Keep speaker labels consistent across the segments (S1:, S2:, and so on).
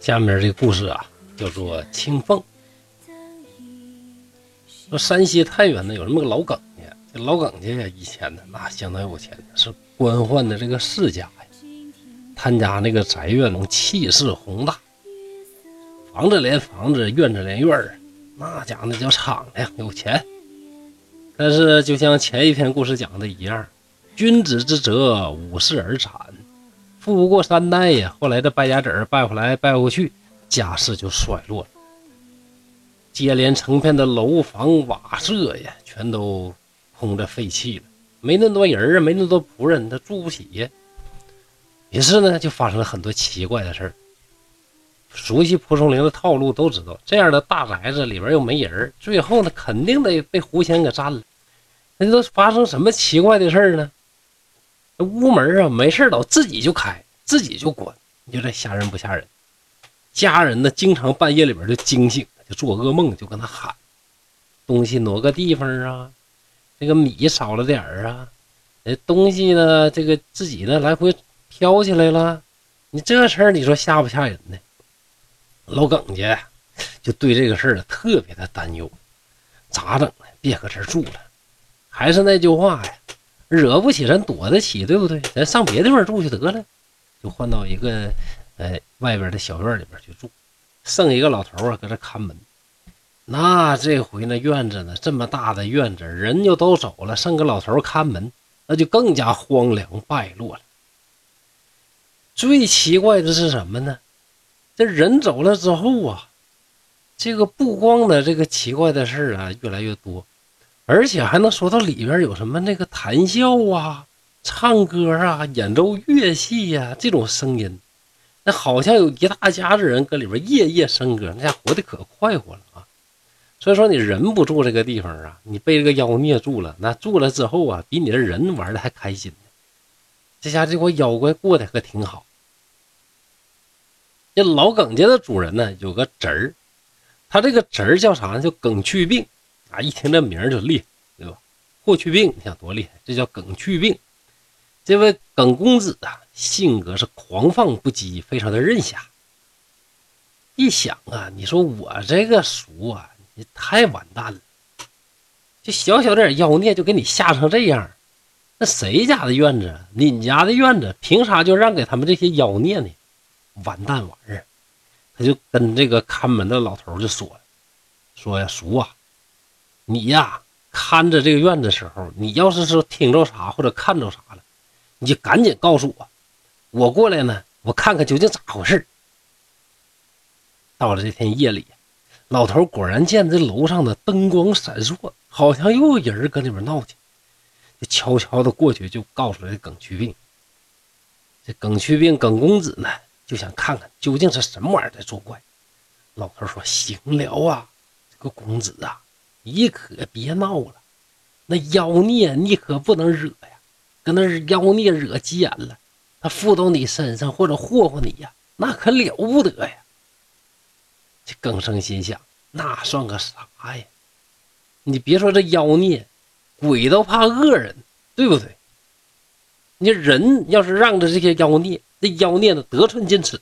S1: 下面这个故事啊，叫做清凤。说山西太原呢，有这么个老耿家，这老耿家呀，以前呢那相当有钱，是官宦的这个世家呀。他家那个宅院能气势宏大，房子连房子，院子连院儿，那家那叫敞亮有钱。但是就像前一篇故事讲的一样，君子之泽五世而产。富不过三代呀，后来这败家子儿败回来败过去，家世就衰落了。接连成片的楼房瓦舍呀，全都空着废弃了，没那么多人啊，没那么多仆人，他住不起呀。于是呢，就发生了很多奇怪的事儿。熟悉蒲松龄的套路都知道，这样的大宅子里边又没人，最后呢，肯定得被胡仙给占了。那都发生什么奇怪的事儿呢？这屋门啊，没事老自己就开，自己就关，你说这吓人不吓人？家人呢，经常半夜里边就惊醒，就做噩梦，就跟他喊：“东西挪个地方啊，这个米少了点啊，呃，东西呢，这个自己呢来回飘起来了。”你这事儿，你说吓不吓人呢？老耿家就对这个事儿特别的担忧，咋整呢？别搁这儿住了，还是那句话呀。惹不起，咱躲得起，对不对？咱上别地方住就得了，就换到一个，呃，外边的小院里边去住。剩一个老头啊，搁这看门。那这回呢，院子呢这么大的院子，人就都走了，剩个老头看门，那就更加荒凉败落了。最奇怪的是什么呢？这人走了之后啊，这个不光的这个奇怪的事啊，越来越多。而且还能说到里边有什么那个谈笑啊、唱歌啊、演奏乐器呀这种声音，那好像有一大家子人搁里边夜夜笙歌，那家活的可快活了啊！所以说你人不住这个地方啊，你被这个妖孽住了，那住了之后啊，比你的人玩的还开心呢。这家这伙妖怪过得可挺好。这老耿家的主人呢，有个侄儿，他这个侄儿叫啥呢？叫耿去病。啊，一听这名就厉害，对吧？霍去病，你想多厉害？这叫耿去病。这位耿公子啊，性格是狂放不羁，非常的任侠。一想啊，你说我这个叔啊，你太完蛋了！就小小点妖孽就给你吓成这样，那谁家的院子？你家的院子，凭啥就让给他们这些妖孽呢？完蛋玩意儿！他就跟这个看门的老头就说了：“说呀，叔啊。”你呀，看着这个院子的时候，你要是说听着啥或者看着啥了，你就赶紧告诉我，我过来呢，我看看究竟咋回事。到了这天夜里，老头果然见这楼上的灯光闪烁，好像又有人搁里面闹去，就悄悄的过去，就告诉这耿去病。这耿去病耿公子呢，就想看看究竟是什么玩意儿在作怪。老头说：“行了啊，这个公子啊。”你可别闹了，那妖孽你可不能惹呀！搁那妖孽惹急眼了，他附到你身上或者霍霍你呀，那可了不得呀！这更生心想，那算个啥呀？你别说这妖孽，鬼都怕恶人，对不对？你人要是让着这些妖孽，那妖孽呢得寸进尺，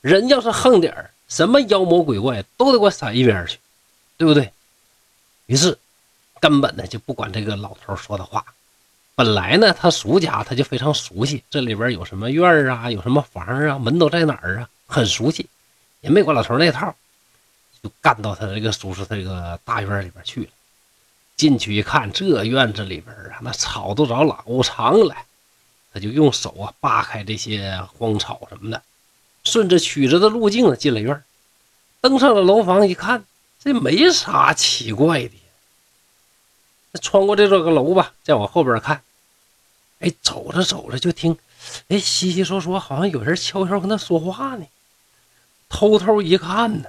S1: 人要是横点儿，什么妖魔鬼怪都得给我闪一边去，对不对？于是，根本呢就不管这个老头说的话。本来呢，他叔家他就非常熟悉这里边有什么院啊，有什么房啊，门都在哪儿啊，很熟悉，也没管老头那套，就干到他这个叔叔这个大院里边去了。进去一看，这院子里边啊，那草都长老长了，他就用手啊扒开这些荒草什么的，顺着曲折的路径进了院登上了楼房一看。这没啥奇怪的，穿过这座个楼吧，再往后边看，哎，走着走着就听，哎，稀稀嗦嗦，好像有人悄悄跟他说话呢。偷偷一看呢，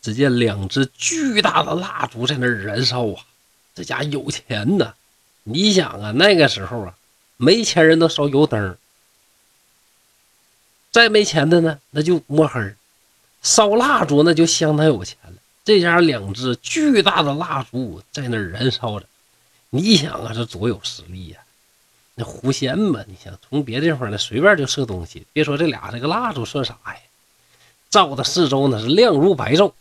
S1: 只见两只巨大的蜡烛在那燃烧啊！这家有钱呐！你想啊，那个时候啊，没钱人都烧油灯，再没钱的呢，那就摸黑烧蜡烛，那就相当有钱了。这家两只巨大的蜡烛在那燃烧着，你想啊，这多有实力呀！那狐仙嘛，你想从别地方呢随便就射东西，别说这俩这个蜡烛算啥呀？照的四周那是亮如白昼。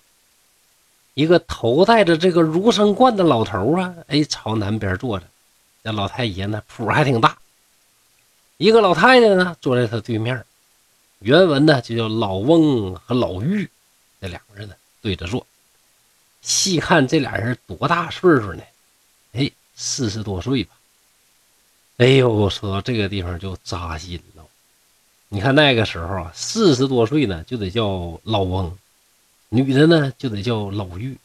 S1: 一个头戴着这个儒生冠的老头啊，哎，朝南边坐着。这老太爷呢，谱还挺大。一个老太太呢，坐在他对面。原文呢，就叫老翁和老妪，这两个人呢对着坐。细看这俩人多大岁数呢？四十多岁吧。哎呦，说到这个地方就扎心了。你看那个时候啊，四十多岁呢就得叫老翁，女的呢就得叫老妪。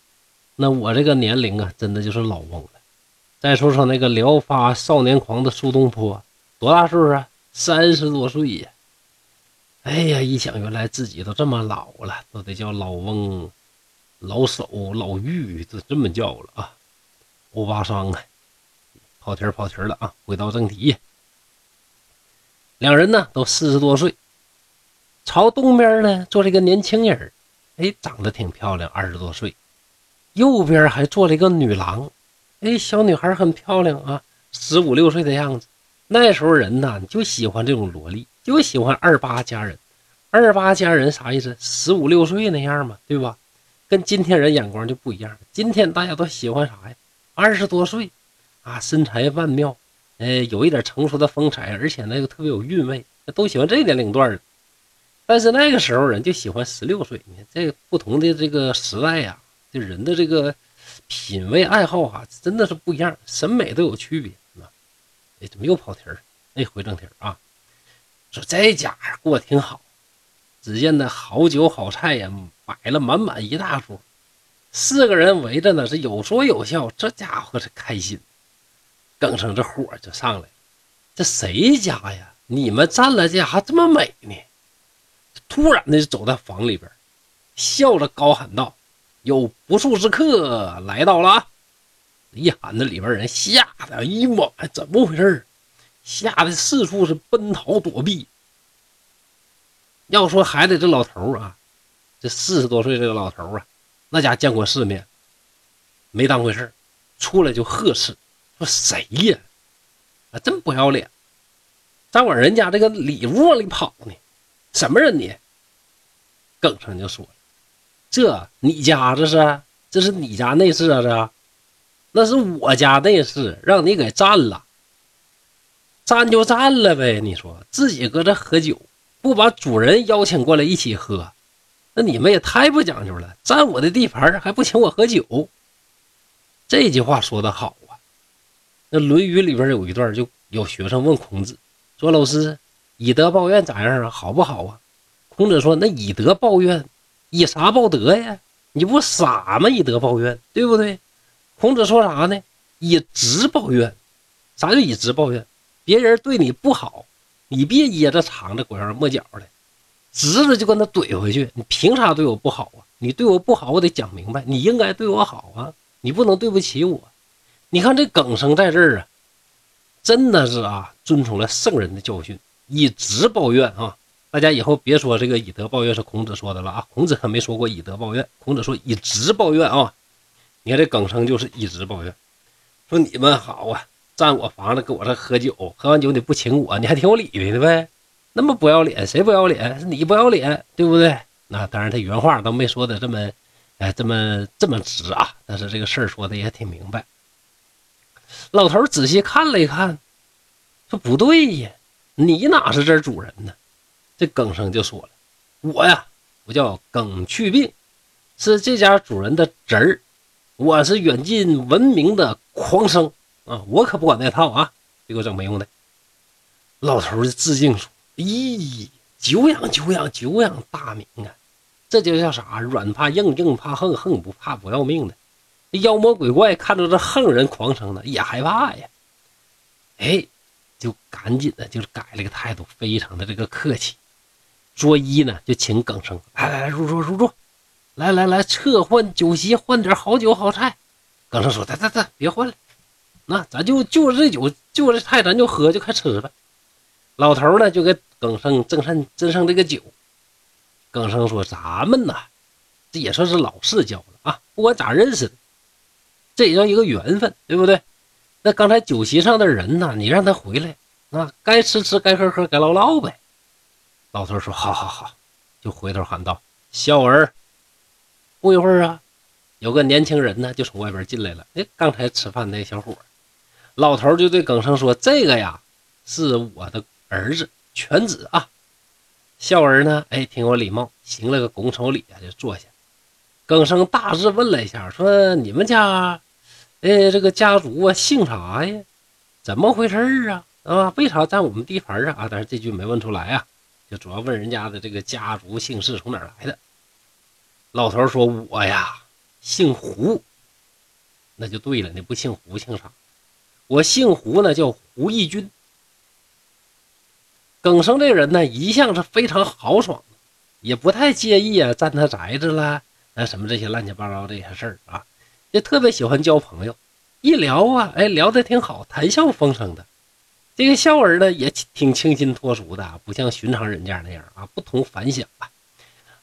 S1: 那我这个年龄啊，真的就是老翁了。再说说那个聊发少年狂的苏东坡，多大岁数啊？三十多岁呀。哎呀，一想原来自己都这么老了，都得叫老翁、老叟、老妪，就这么叫了啊。欧巴桑啊，跑题跑题了啊！回到正题，两人呢都四十多岁，朝东边呢坐了一个年轻人，哎，长得挺漂亮，二十多岁。右边还坐了一个女郎，哎，小女孩很漂亮啊，十五六岁的样子。那时候人呐就喜欢这种萝莉。就喜欢二八佳人，二八佳人啥意思？十五六岁那样嘛，对吧？跟今天人眼光就不一样。今天大家都喜欢啥呀？二十多岁，啊，身材曼妙，呃，有一点成熟的风采，而且呢又特别有韵味，都喜欢这年龄段的。但是那个时候人就喜欢十六岁。你看这不同的这个时代呀，这人的这个品味爱好啊，真的是不一样，审美都有区别啊。哎，怎么又跑题儿？哎，回正题啊。说这家过得挺好，只见那好酒好菜呀，摆了满满一大桌，四个人围着呢，是有说有笑，这家伙是开心。耿生这火就上来，这谁家呀？你们站了这还这么美呢？突然的就走到房里边，笑着高喊道：“有不速之客来到了！”一喊，那里边人吓得哎呀妈，怎么回事？吓得四处是奔逃躲避。要说还得这老头啊，这四十多岁这个老头啊，那家见过世面，没当回事出来就呵斥说：“谁呀？啊，真不要脸，咋往人家这个里屋里跑呢？什么人你？”耿生就说：“这你家这是？这是你家内侍啊？这那是我家内侍，让你给占了。”占就占了呗，你说自己搁这喝酒，不把主人邀请过来一起喝，那你们也太不讲究了。占我的地盘还不请我喝酒，这句话说的好。那《论语》里边有一段，就有学生问孔子说：“老师，以德报怨咋样啊？好不好啊？”孔子说：“那以德报怨，以啥报德呀？你不傻吗？以德报怨，对不对？”孔子说啥呢？以直报怨。啥叫以直报怨？别人对你不好，你别掖着藏着，拐弯抹角的，直着就跟他怼回去。你凭啥对我不好啊？你对我不好，我得讲明白。你应该对我好啊，你不能对不起我。你看这耿生在这儿啊，真的是啊，遵从了圣人的教训，以直报怨啊。大家以后别说这个以德报怨是孔子说的了啊，孔子可没说过以德报怨，孔子说以直报怨啊。你看这耿生就是以直报怨，说你们好啊。占我房子，跟我这喝酒，喝完酒你不请我，你还挺有理的呗？那么不要脸，谁不要脸？是你不要脸，对不对？那当然，他原话都没说的这么，哎，这么这么直啊。但是这个事儿说的也挺明白。老头仔细看了一看，说不对呀，你哪是这主人呢？这耿生就说了：“我呀，我叫耿去病，是这家主人的侄儿，我是远近闻名的狂生。”啊，我可不管那套啊！别给我整没用的。老头儿致敬说：“咦，久仰久仰久仰大名啊！这就叫啥？软怕硬，硬怕横，横不怕不要命的。妖魔鬼怪看着这横人狂生的也害怕呀！哎，就赶紧的，就是改了个态度，非常的这个客气。作揖呢，就请耿生来来来入座入座，来来来撤换酒席，换点好酒好菜。耿生说：“得得得，别换了。”那咱就就这酒，就这菜，咱就喝，就开吃呗。老头呢，就给耿生斟上斟上这个酒。耿生说：“咱们呐，这也算是老世交了啊，不管咋认识的，这也叫一个缘分，对不对？那刚才酒席上的人呢，你让他回来，那该吃吃，该喝喝，该唠唠呗。”老头说：“好好好。”就回头喊道：“孝儿。不一会儿啊，有个年轻人呢就从外边进来了。哎，刚才吃饭那小伙，老头就对耿生说：“这个呀，是我的儿子犬子啊。”孝儿呢，哎，挺有礼貌，行了个拱手礼啊，就坐下。耿生大致问了一下，说：“你们家，哎，这个家族啊，姓啥呀？怎么回事啊？啊，为啥在我们地盘啊？啊，但是这句没问出来啊，就主要问人家的这个家族姓氏从哪来的。”老头说：“我呀，姓胡。那就对了，你不姓胡，姓啥？我姓胡呢，叫胡义军。耿生这个人呢，一向是非常豪爽，也不太介意啊，占他宅子了。”那什么这些乱七八糟这些事儿啊，就特别喜欢交朋友，一聊啊，哎，聊得挺好，谈笑风生的。这个孝儿呢，也挺清新脱俗的，不像寻常人家那样啊，不同凡响啊。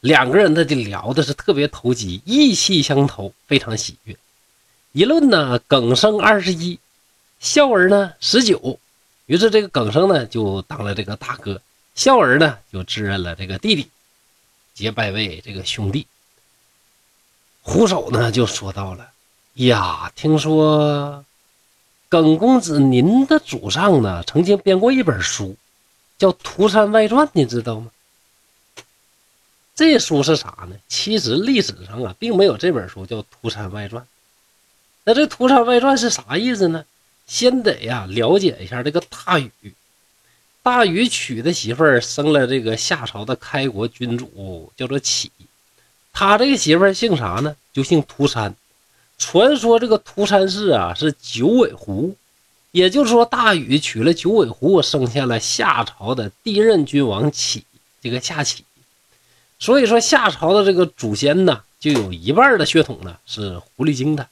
S1: 两个人呢，就聊的是特别投机，意气相投，非常喜悦。一论呢，耿生二十一，孝儿呢十九，于是这个耿生呢就当了这个大哥，孝儿呢就自认了这个弟弟，结拜为这个兄弟。胡首呢就说到了：“呀，听说耿公子您的祖上呢曾经编过一本书，叫《涂山外传》，你知道吗？这书是啥呢？其实历史上啊并没有这本书叫《涂山外传》。那这《涂山外传》是啥意思呢？先得呀了解一下这个大禹。大禹娶的媳妇儿生了这个夏朝的开国君主，叫做启。”他这个媳妇儿姓啥呢？就姓涂山。传说这个涂山氏啊是九尾狐，也就是说大禹娶了九尾狐，生下了夏朝的第一任君王启，这个夏启。所以说夏朝的这个祖先呢，就有一半的血统呢是狐狸精的。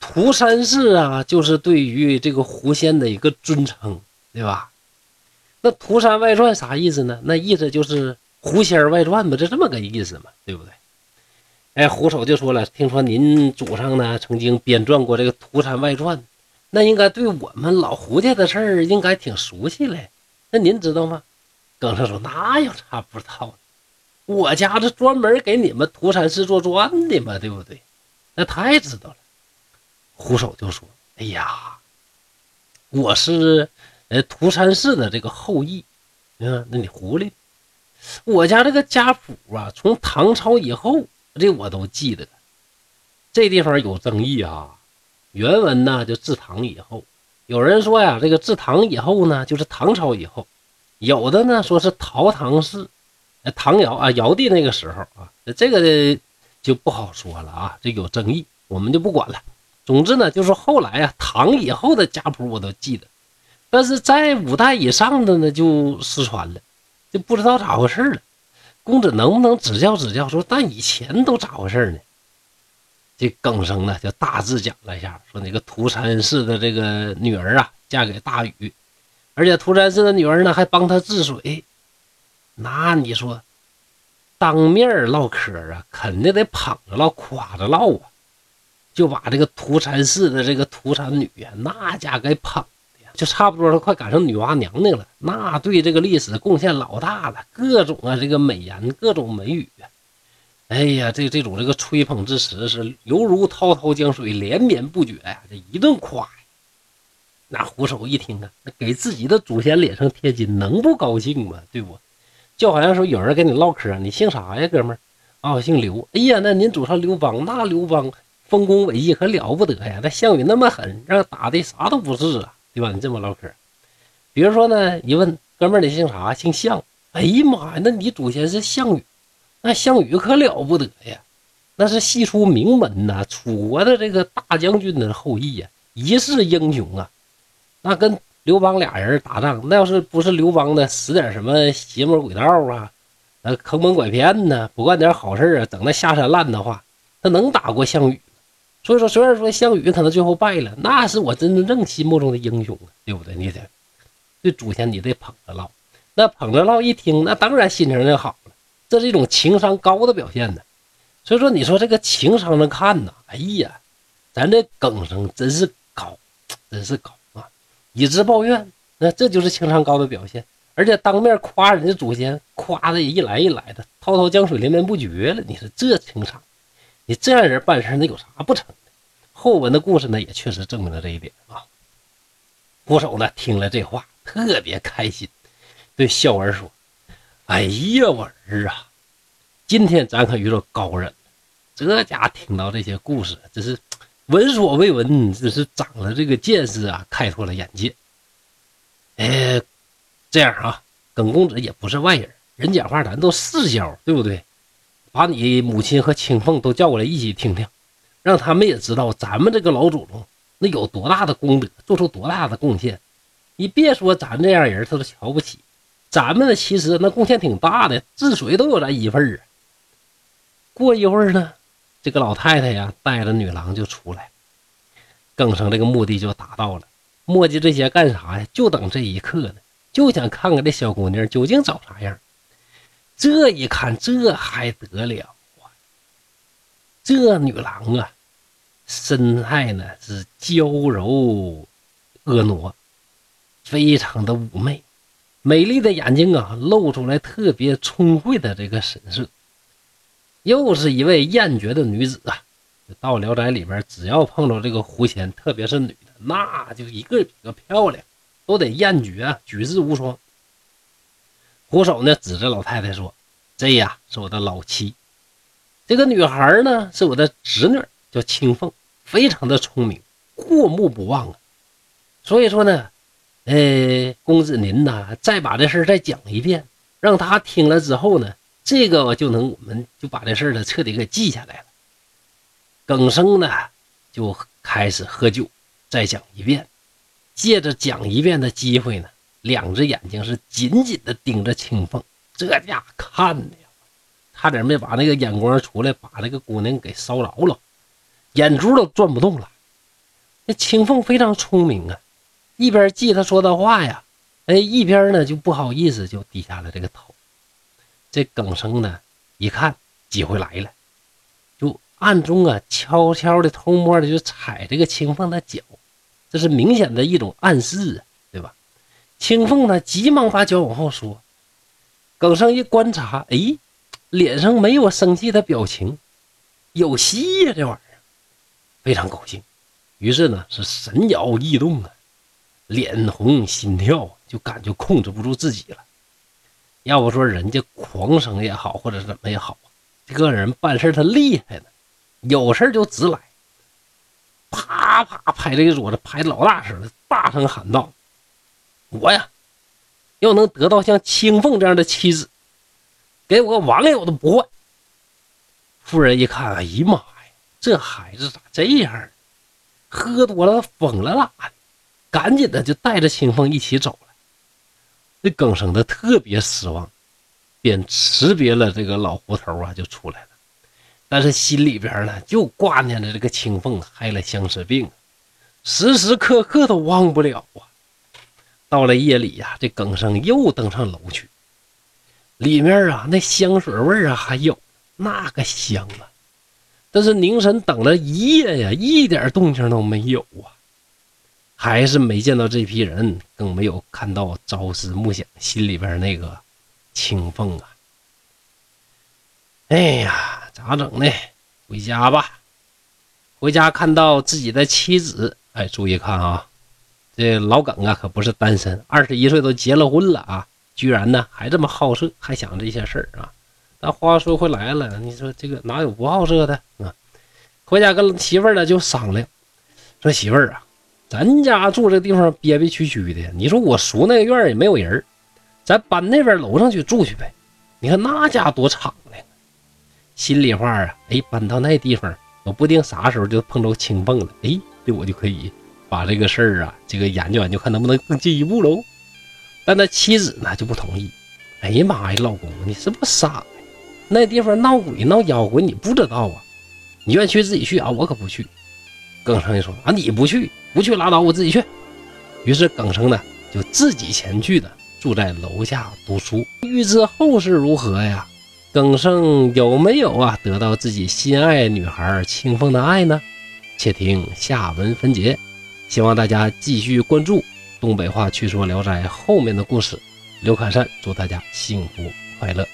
S1: 涂山氏啊，就是对于这个狐仙的一个尊称，对吧？那《涂山外传》啥意思呢？那意思就是狐仙外传吧，就这么个意思嘛，对不对？哎，胡首就说了：“听说您祖上呢曾经编撰过这个《涂山外传》，那应该对我们老胡家的事儿应该挺熟悉嘞。那您知道吗？”耿生说：“那有啥不知道的？我家是专门给你们涂山氏做砖的嘛，对不对？那太知道了。”胡首就说：“哎呀，我是呃涂山氏的这个后裔。嗯，那你狐狸，我家这个家谱啊，从唐朝以后。”这我都记得，这地方有争议啊。原文呢就至唐以后，有人说呀，这个至唐以后呢就是唐朝以后，有的呢说是陶唐氏，唐尧啊尧帝那个时候啊，这个就不好说了啊，这有争议，我们就不管了。总之呢，就是后来啊，唐以后的家谱我都记得，但是在五代以上的呢就失传了，就不知道咋回事了。公子能不能指教指教？说但以前都咋回事呢？这耿生呢就大致讲了一下，说那个涂山氏的这个女儿啊，嫁给大禹，而且涂山氏的女儿呢还帮他治水。那你说当面唠嗑啊，肯定得捧着唠、夸着唠啊，就把这个涂山氏的这个涂山女呀，那家给捧。就差不多都快赶上女娲娘娘了，那对这个历史贡献老大了，各种啊这个美言，各种美语啊，哎呀，这这种这个吹捧之词是犹如滔滔江水，连绵不绝呀，这一顿夸呀。那胡首一听啊，那给自己的祖先脸上贴金，能不高兴吗？对不？就好像说有人跟你唠嗑，你姓啥呀，哥们儿？啊，我姓刘。哎呀，那您祖上刘邦，那刘邦丰功伟业可了不得呀，那项羽那么狠，让打的啥都不是啊。对吧？你这么唠嗑，比如说呢，一问哥们儿，你姓啥？姓项。哎呀妈呀，那你祖先是项羽，那项羽可了不得呀，那是系出名门呐，楚国的这个大将军的后裔呀，一世英雄啊。那跟刘邦俩人打仗，那要是不是刘邦的使点什么邪魔鬼道啊，呃，坑蒙拐骗呢，不干点好事啊，整那下山烂的话，他能打过项羽？所以说，虽然说项羽可能最后败了，那是我真真正心目中的英雄啊，对不对？你得对祖先你得捧着唠，那捧着唠一听，那当然心情就好了，这是一种情商高的表现呢。所以说，你说这个情商上看呢，哎呀，咱这梗生真是高，真是高啊！以直报怨，那这就是情商高的表现。而且当面夸人家祖先，夸的一来一来的，滔滔江水连绵不绝了。你说这情商，你这样人办事那有啥不成的？后文的故事呢，也确实证明了这一点啊。胡守呢听了这话，特别开心，对孝文说：“哎呀，我儿啊，今天咱可遇到高人了。这家听到这些故事，这是闻所未闻，这是长了这个见识啊，开拓了眼界。哎，这样啊，耿公子也不是外人，人讲话咱都世交，对不对？把你母亲和青凤都叫过来一起听听，让他们也知道咱们这个老祖宗。”那有多大的功德，做出多大的贡献？你别说咱这样人，他都瞧不起。咱们呢，其实那贡献挺大的，治水都有咱一份儿啊。过一会儿呢，这个老太太呀，带着女郎就出来。更生这个目的就达到了，墨迹这些干啥呀？就等这一刻呢，就想看看这小姑娘究竟长啥样。这一看，这还得了啊？这女郎啊！身材呢是娇柔婀娜，非常的妩媚，美丽的眼睛啊露出来特别聪慧的这个神色，又是一位艳绝的女子啊！到《聊斋》里边，只要碰到这个狐仙，特别是女的，那就一个比一个漂亮，都得艳绝，举世无双。胡手呢指着老太太说：“这呀是我的老妻，这个女孩呢是我的侄女，叫青凤。”非常的聪明，过目不忘啊！所以说呢，呃，公子您呐，再把这事再讲一遍，让他听了之后呢，这个我就能我们就把这事呢彻底给记下来了。耿生呢就开始喝酒，再讲一遍，借着讲一遍的机会呢，两只眼睛是紧紧的盯着青凤，这家看的呀，差点没把那个眼光出来，把那个姑娘给烧着了。眼珠都转不动了。那青凤非常聪明啊，一边记他说的话呀，哎，一边呢就不好意思就低下了这个头。这耿生呢一看机会来了，就暗中啊悄悄的偷摸的就踩这个青凤的脚，这是明显的一种暗示啊，青凤呢急忙把脚往后缩，耿生一观察，哎，脸上没有生气的表情，有戏呀，这玩意儿。非常高兴，于是呢是神摇意动啊，脸红心跳，就感觉控制不住自己了。要不说人家狂生也好，或者怎么也好，这个人办事他厉害呢，有事就直来，啪啪拍这个桌子，拍的老大声了，大声喊道：“我呀，要能得到像青凤这样的妻子，给我个王爷我都不换。”夫人一看，哎呀妈呀！这孩子咋这样？喝多了疯了啦！赶紧的就带着青凤一起走了。这耿生的特别失望，便辞别了这个老胡头啊，就出来了。但是心里边呢，就挂念着这个青凤害了相思病，时时刻刻都忘不了啊。到了夜里呀，这耿生又登上楼去，里面啊那香水味啊还有，那个香啊！但是凝神等了一夜呀，一点动静都没有啊，还是没见到这批人，更没有看到朝思暮想心里边那个青凤啊。哎呀，咋整呢？回家吧。回家看到自己的妻子，哎，注意看啊，这老耿啊可不是单身，二十一岁都结了婚了啊，居然呢还这么好色，还想这些事儿啊。但话说回来了，你说这个哪有不好色的啊？回家跟媳妇儿呢就商量，说媳妇儿啊，咱家住这地方憋憋屈屈的，你说我叔那个院也没有人咱搬那边楼上去住去呗。你看那家多敞亮，心里话啊，哎，搬到那地方，我不定啥时候就碰着青凤了，哎，这我就可以把这个事儿啊，这个研究研究，看能不能更进一步喽。但他妻子呢就不同意，哎呀妈呀，老公，你是不是傻？那地方闹鬼闹妖怪，你不知道啊？你愿意去自己去啊，我可不去。耿生就说啊，你不去，不去拉倒，我自己去。于是耿生呢就自己前去的，住在楼下读书。欲知后事如何呀？耿生有没有啊得到自己心爱女孩清风的爱呢？且听下文分解。希望大家继续关注《东北话趣说聊斋》后面的故事。刘侃山祝大家幸福快乐。